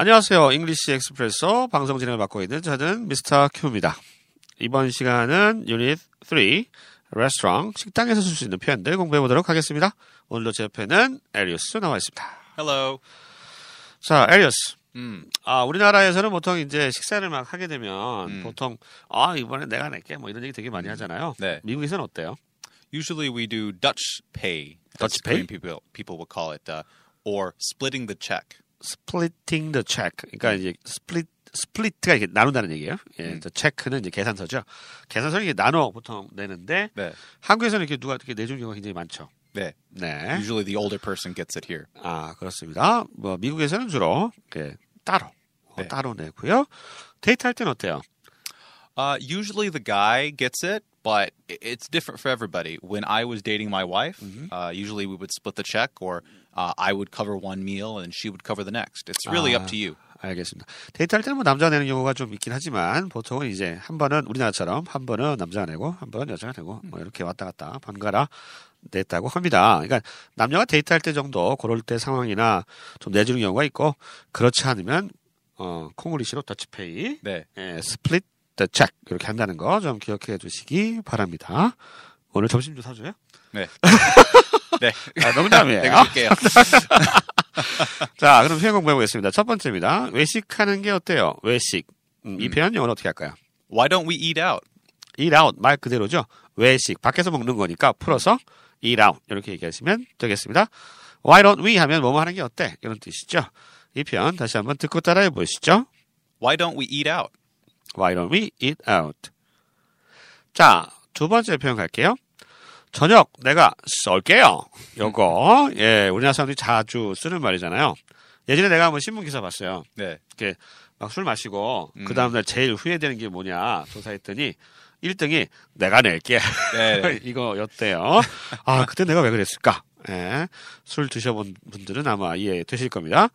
안녕하세요. English Expresso 방송 진행을 맡고 있는 저는 Mr. Q입니다. 이번 시간은 유닛 3 레스토랑 식당에서 쓸 수 있는 표현들 공부해 보도록 하겠습니다. 오늘도 제 옆에는 에리우스 나와 있습니다. Hello. 자, 에리우스. 음. 아, 우리나라에서는 보통 이제 식사를 막 하게 되면 음. 보통 아, 이번에 내가 낼게 뭐 이런 얘기 되게 많이 하잖아요. 네. 미국에서는 어때요? Usually we do Dutch pay. Dutch pay? People people would call it, uh, or splitting the check. Splitting the check. 그러니까 이제 split split가 이렇게 나눈다는 얘기예요. 예, 저 체크는 이제 계산서죠. 계산서는 이게 나눠 보통 내는데 네. 한국에서는 이렇게 누가 이렇게 내주는 경우가 굉장히 많죠. 네. 네. Usually the older person gets it here. 아, 그렇습니다. 뭐 미국에서는 주로 이렇게 따로 어, 네. 따로 내고요. 데이트할 때는 어때요? Uh, usually the guy gets it, but it's different for everybody. When I was dating my wife, uh, usually we would split the check, or uh, I would cover one meal and she would cover the next. It's really up to you. 알겠습니다. 데이트할 때는 뭐 남자가 내는 경우가 좀 있긴 하지만 보통은 이제 한 번은 우리나라처럼 한 번은 남자가 내고 한 번은 여자가 내고 뭐 이렇게 왔다 갔다 번갈아 냈다고 합니다. 그러니까 남녀가 데이트할 때 정도 그럴 때 상황이나 좀 내주는 경우가 있고 그렇지 않으면 어 콩글리시로 더치페이 네. 예, split the check 이렇게 한다는 거 좀 기억해 두시기 바랍니다. 오늘 점심 좀 사줘요? 네. 네. 아, 농담이에요. 내가 줄게요. 자, 그럼 표현 공부해 보겠습니다. 첫 번째입니다. 외식하는 게 어때요? 외식. 음, 이 표현 영어로 어떻게 할까요? Why don't we eat out? eat out 말 그대로죠. 외식 밖에서 먹는 거니까 풀어서 eat out 이렇게 얘기하시면 되겠습니다. Why don't we 하면 뭐뭐 하는 게 어때? 이런 뜻이죠. 이 표현 다시 한번 듣고 따라해 보시죠. Why don't we eat out? Why don't we eat out? 자, 두 번째 표현 갈게요. 저녁 내가 쏠게요. 요거 예, 우리나라 사람들이 자주 쓰는 말이잖아요. 예전에 내가 한번 신문 기사 봤어요. 네. 막술 마시고 음. 그 다음 날 제일 후회되는 게 뭐냐 조사했더니 1등이 내가 낼게 네. 네. 이거였대요. 아 그때 내가 왜 그랬을까? 예, 술 드셔본 분들은 아마 이해 되실 겁니다.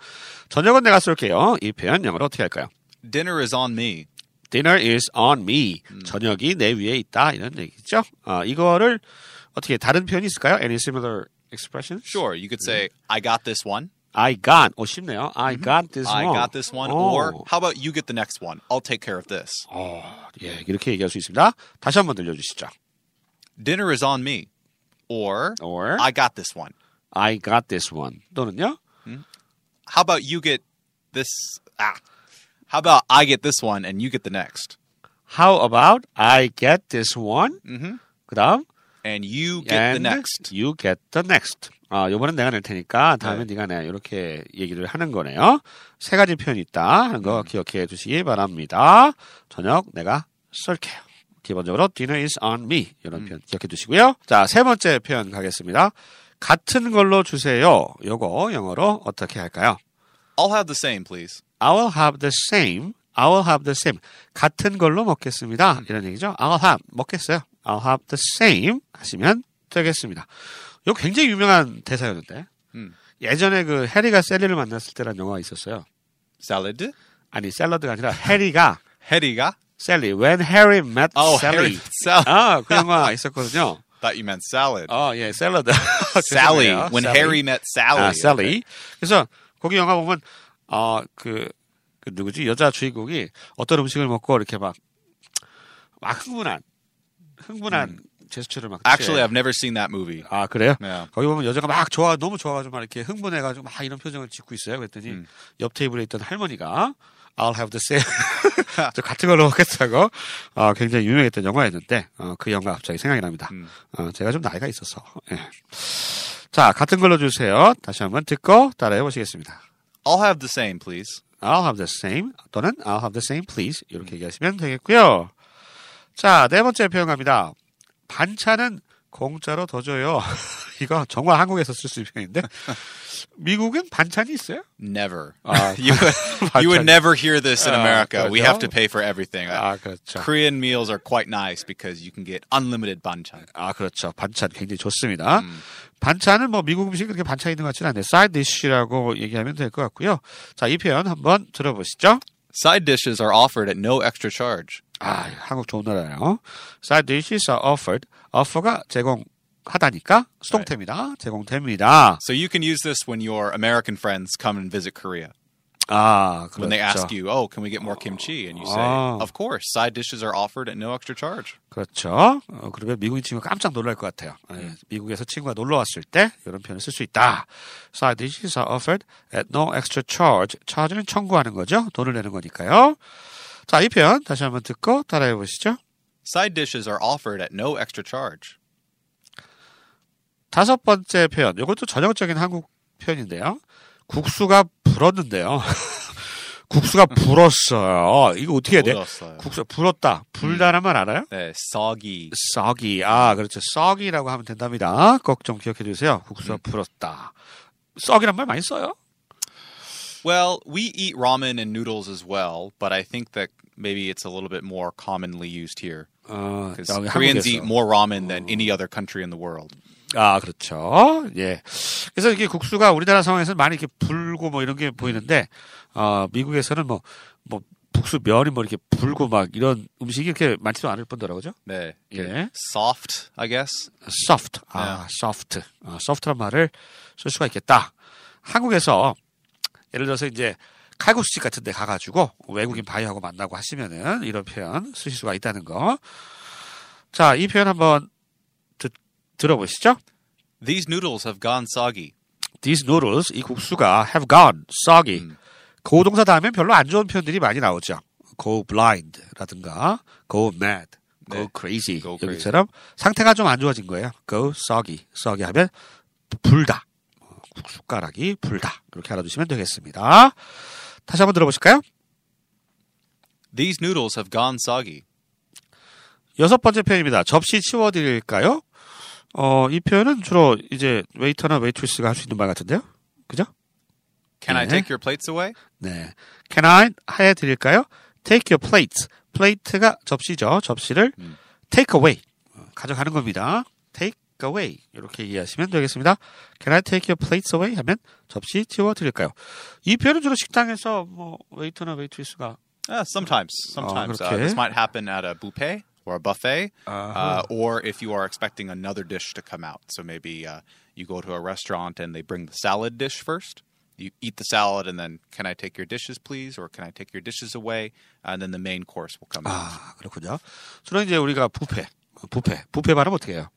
저녁은 내가 쏠게요. 이 표현 영어로 어떻게 할까요? Dinner is on me. Dinner is on me. 음. 저녁이 내 위에 있다 이런 얘기죠. 아 이거를 어떻게 다른 표현이 있을까요? Any similar expressions? Sure, you could say, I got this one. I got. 오 쉽네요. I got this I one. got this one. 오. Or how about you get the next one? I'll take care of this. 어, 예, 이렇게 얘기할 수 있습니다. 다시 한번 들려주시죠. Dinner is on me. Or Or I got this one. I got this one. 또는요? How about you get this? Ah. How about I get this one and you get the next? How about I get this one? Mhm. 그다음 And you get and the next. you get the next. 아, 요번엔 내가 낼 테니까 다음엔 네. 네가 내. 이렇게 얘기를 하는 거네요. 세 가지 표현이 있다 하는 거 음. 기억해 두시기 바랍니다. 저녁 내가 쏠게요. 기본적으로 dinner is on me 이런 음. 표현 기억해 두시고요. 자, 세 번째 표현 가겠습니다. 같은 걸로 주세요. 요거 영어로 어떻게 할까요? I'll have the same, please. I will have the same. I will have the same. 같은 걸로 먹겠습니다. 이런 얘기죠. I'll have 먹겠어요. I'll have the same 하시면 되겠습니다. 이거 굉장히 유명한 대사였는데 음. 예전에 그 해리가 셀리를 만났을 때라는 영화가 있었어요. Salad. 아니 샐러드가 아니라 해리가 Heriga. 셀리. When Harry met Oh, Sally. Harry. Sal- 아, 그 영화 있었거든요. Thought you meant salad. 어, 예, 샐러드. Sally. When Sally. Harry met Sally. 아, 셀리. 그래서 거기 영화 보면 어, 그, 그 누구지? 여자 주인공이 어떤 음식을 먹고 이렇게 막, 막 흥분한, 흥분한 제스처를 막. Actually. I've never seen that movie. 아, 그래요? Yeah. 거기 보면 여자가 막 좋아, 너무 좋아가지고 막 이렇게 흥분해가지고 막 이런 표정을 짓고 있어요. 그랬더니 음. 옆 테이블에 있던 할머니가 I'll have the same. 저 같은 걸로 먹겠다고 어, 굉장히 유명했던 영화였는데 어, 그 영화 갑자기 생각이 납니다. 음. 어, 제가 좀 나이가 있어서. 예. 자, 같은 걸로 주세요. 다시 한번 듣고 따라해 보시겠습니다. I'll have the same, please. I'll have the same 또는 I'll have the same please 이렇게 얘기하시면 되겠고요. 자, 네 번째 표현 갑니다. 반찬은 공짜로 더 줘요. 이거 정말 한국에서 쓸 수 있는 표현인데 미국은 반찬이 있어요? Never. 아, you, would, you would never hear this in 아, America. We have 그렇죠. to pay for everything. Uh, 아, 그렇죠. Korean meals are quite nice because you can get unlimited banchan. 아, 그렇죠. 반찬 굉장히 좋습니다. 반찬은 뭐 미국 음식 그렇게 반찬 있는 것 같지는 않네요. 사이드 디쉬라고 얘기하면 될 것 같고요. 자, 이 표현 한번 들어보시죠. Side dishes are offered at no extra charge. 아, 한국 좋은 나라예요. Side dishes are offered. offer가 제공 하다니까 수동태입니다. 제공됩니다. So you can use this when your American friends come and visit Korea. 아, When they 그렇죠. ask you, "Oh, can we get more kimchi?" and you say, Oh. "Of course, side dishes are offered at no extra charge." 그렇죠. 어, 그러면 미국인 친구가 깜짝 놀랄 것 같아요. 예, 미국에서 친구가 놀러 왔을 때 이런 표현을 쓸 수 있다. Side dishes are offered at no extra charge. charge는 청구하는 거죠. 돈을 내는 거니까요. 자, 이 표현 다시 한번 듣고 따라해 보시죠. Side dishes are offered at no extra charge. 다섯 번째 표현. 이것도 전형적인 한국 표현인데요. 국수가 불었는데요. 국수가 불었어요. 이거 어떻게 해야 돼? 불었어요. 국수 불었다. 불다란 말 알아요? 네, soggy. 썩이. 아, 그렇죠. 썩이라고 하면 된답니다. 꼭 좀 기억해 주세요. 국수가 불었다. 썩이란 말 많이 써요? Well, we eat ramen and noodles as well, but I think that maybe it's a little bit more commonly used here 어, because 여기 Koreans eat more ramen than any other country in the world. 아, 그렇죠. 예. 그래서 이게 국수가 우리나라 상황에서는 많이 이렇게 불고 뭐 이런 게 보이는데, 어, 미국에서는 뭐, 뭐, 국수 면이 뭐 이렇게 불고 막 이런 음식이 이렇게 많지도 않을 뿐더러, 그죠? 네, 예. soft, I guess. soft. 아, soft. 아, soft란 말을 쓸 수가 있겠다. 한국에서 예를 들어서 이제 칼국수집 같은 데 가가지고 외국인 바이하고 만나고 하시면은 이런 표현 쓰실 수가 있다는 거. 자, 이 표현 한번 듣, 들어보시죠. These noodles have gone soggy. These noodles, 이 국수가 have gone soggy. 음. 고동사 다음에 별로 안 좋은 표현들이 많이 나오죠. go blind라든가 go mad, go 네. crazy Go crazy. 여기처럼 상태가 좀 안 좋아진 거예요. go soggy, soggy 하면 불다. 어, 국숟가락이 불다. 그렇게 알아두시면 되겠습니다. 다시 한번 들어보실까요? These noodles have gone soggy. 여섯 번째 표현입니다. 접시 치워드릴까요? 어, 이 표현은 주로 이제 웨이터나 웨이트리스가 할 수 있는 말 같은데요. 그죠? Can I 네. take your plates away? 네. Can I 해 드릴까요? Take your plates. plate가 접시죠. 접시를 음. take away. 어, 가져가는 겁니다. take away. 이렇게 이해하시면 되겠습니다. Can I take your plates away? 하면 접시 치워 드릴까요? 이 표현은 주로 식당에서 뭐 웨이터나 웨이트리스가 Uh, sometimes, sometimes. uh, okay. this might happen at a buffet or a buffet, Uh-huh. uh, or if you are expecting another dish to come out. So maybe uh, you go to a restaurant and they bring the salad dish first. You eat the salad and then, can I take your dishes, please? Or can I take your dishes away? And then the main course will come out. 아, 그렇군요. 주로 이제 우리가 부페. 부페. 부페 발음 어떻게 해요?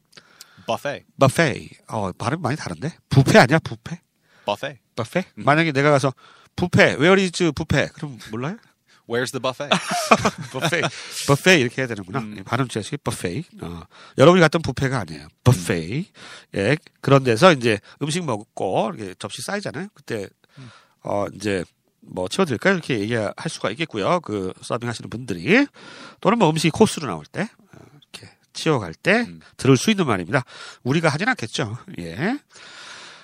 Buffet. buffet. 어, 발음 많이 다른데? 부페 아니야? 부페? Buffet. buffet? 만약에 내가 가서 부페, where is buffet? 그럼 몰라요? Where's the buffet? 버페, 버페 이렇게 해야 되는구나. 예, 발음 제식이 버페. 어, 여러분이 갔던 부페가 아니에요. 버페. 예, 그런 데서 이제 음식 먹고 이렇게 접시 쌓이잖아요. 그때 어 이제 뭐 치워드릴까 이렇게 얘기할 수가 있겠고요. 그 서빙 하시는 분들이 또는 뭐 음식이 코스로 나올 때 치워갈 때 들을 수 있는 말입니다. 우리가 하진 않겠죠. 예.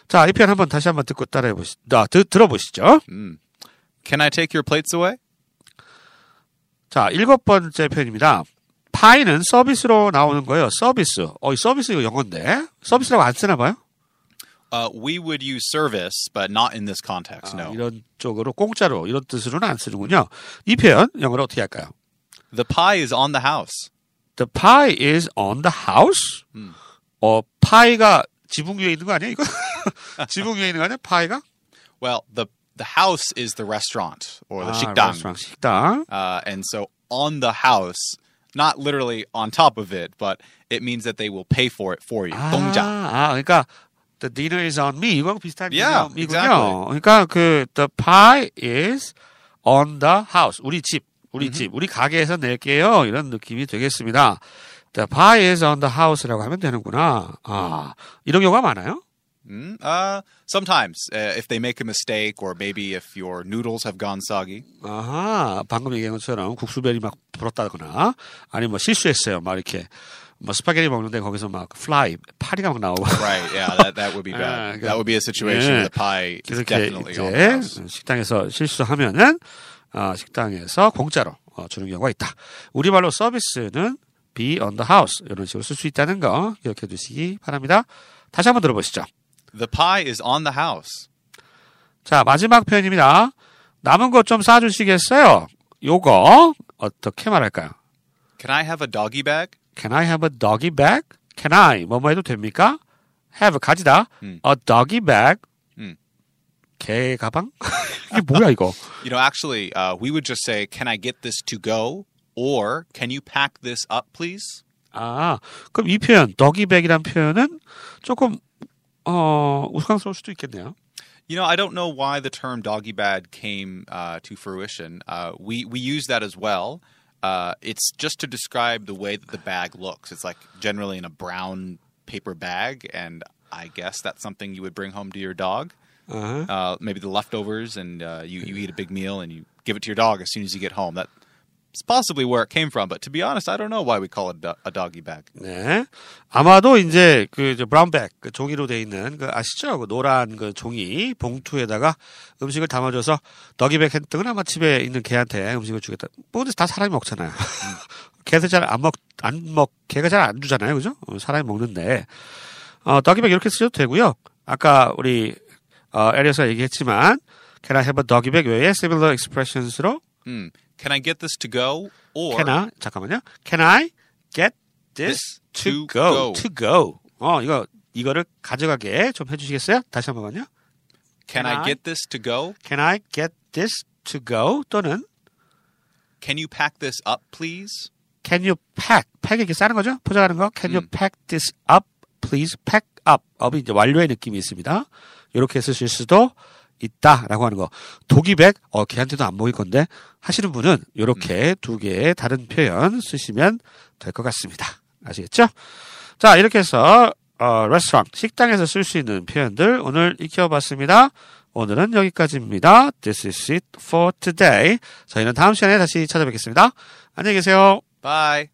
자, 이 표현 한번 다시 한번 듣고 따라해 보시, 아, 드, 들어보시죠. Mm. Can I take your plates away? 자, 일곱 번째 표현입니다. 파이는 서비스로 나오는 거예요. 서비스. 어, 이 서비스 이거 영어인데. 서비스라고 안 쓰나 봐요? Uh, we would use service, but not in this context. 아, no. 이런 쪽으로 공짜로 이런 뜻으로는 안 쓰는군요. 이 표현 영어로 어떻게 할까요? The pie is on the house. The pie is on the house. 어, 파이가 지붕 위에 있는 거 아니야, 이거? 지붕 위에 있는 거 아니야? 파이가? Well, the the house is the restaurant or the 아, 식당. 레스토랑, 식당. Uh, and so on the house, not literally on top of it, but it means that they will pay for it for you. 아, 공짜. 아, 그러니까 the dinner is on me 이거랑 비슷한 Yeah, 개념이군요. exactly. 그러니까 그 the pie is on the house. 우리 집, 우리 집, 우리 가게에서 낼게요. 이런 느낌이 되겠습니다. The pie is on the house라고 하면 되는구나. 아, 이런 경우가 많아요. Mm, uh, sometimes, uh, if they make a mistake, or maybe if your noodles have gone soggy. 아하, 방금 얘기한 것처럼 국수별이 막 불었다거나, 아니 뭐 실수했어요. 막 이렇게 뭐 스파게티 먹는데 거기서 막 플라이, 파리가 막 나오고. Right? Yeah, that that would be Ah, bad. okay. that would be a situation Yeah. where the pie is definitely on 식당에서 실수하면은 어, 식당에서 공짜로 어, 주는 경우가 있다. 우리말로 서비스는 be on the house 이런 식으로 쓸 수 있다는 거 기억해 두시기 바랍니다. 다시 한번 들어보시죠. The pie is on the house. 자 마지막 표현입니다. 남은 것 좀 싸주시겠어요? 요거 어떻게 말할까요? Can I have a doggy bag? Can I have a doggy bag? Can I 뭐뭐 해도 됩니까? Have 가지다. 음. A doggy bag. 음. 개 가방? 이게 뭐야 이거? You know, actually, uh, we would just say, "Can I get this to go?" or "Can you pack this up, please?" 아, 그럼 이 표현 더기백이란 표현은 조금 어 우스꽝스러울 수도 있겠네요. You know, I don't know why the term doggy bag came uh, to fruition. Uh, we we use that as well. Uh, it's just to describe the way that the bag looks. It's like generally in a brown paper bag, and I guess that's something you would bring home to your dog. Uh-huh. Uh, maybe the leftovers, and uh, you you eat a big meal and you give it to your dog as soon as you get home. That's possibly where it came from. But to be honest, I don't know why we call it a, do- a doggy bag. 네. 아마도 이제 그 브라운백 그 종이로 돼 있는 그 아시죠? 그 노란 그 종이 봉투에다가 음식을 담아줘서 더기백 했던 아마 집에 있는 개한테 음식을 주겠다. 뭐 근데 다 사람이 먹잖아요. 개들 잘안 먹 안 먹 개가 잘 안 주잖아요, 그죠? 어, 사람이 먹는데 어, 더기백 이렇게 쓰셔도 되고요. 아까 우리 어, 에리어스가 얘기했지만 Can I have a doggy bag 외에 similar expressions로 Hmm. Can I get this to go? Or Can I 잠깐만요. Can I get this to go? To go. 어 이거 이거를 가져가게 좀 해주시겠어요? 다시 한 번만요. can I get this to go? Can I get this to go? 또는 Can you pack this up, please? Can you pack? pack 이렇게 싸는 거죠? 포장하는 거. Can you 음. pack this up, please? Pack up. up이 이제 완료의 느낌이 있습니다. 이렇게 쓰실 수도 있다라고 하는 거. 독이백, 어, 걔한테도 안 먹일 건데 하시는 분은 이렇게 두 개의 다른 표현 쓰시면 될 것 같습니다. 아시겠죠? 자, 이렇게 해서 어, 레스토랑, 식당에서 쓸 수 있는 표현들 오늘 익혀봤습니다. 오늘은 여기까지입니다. This is it for today. 저희는 다음 시간에 다시 찾아뵙겠습니다. 안녕히 계세요. Bye.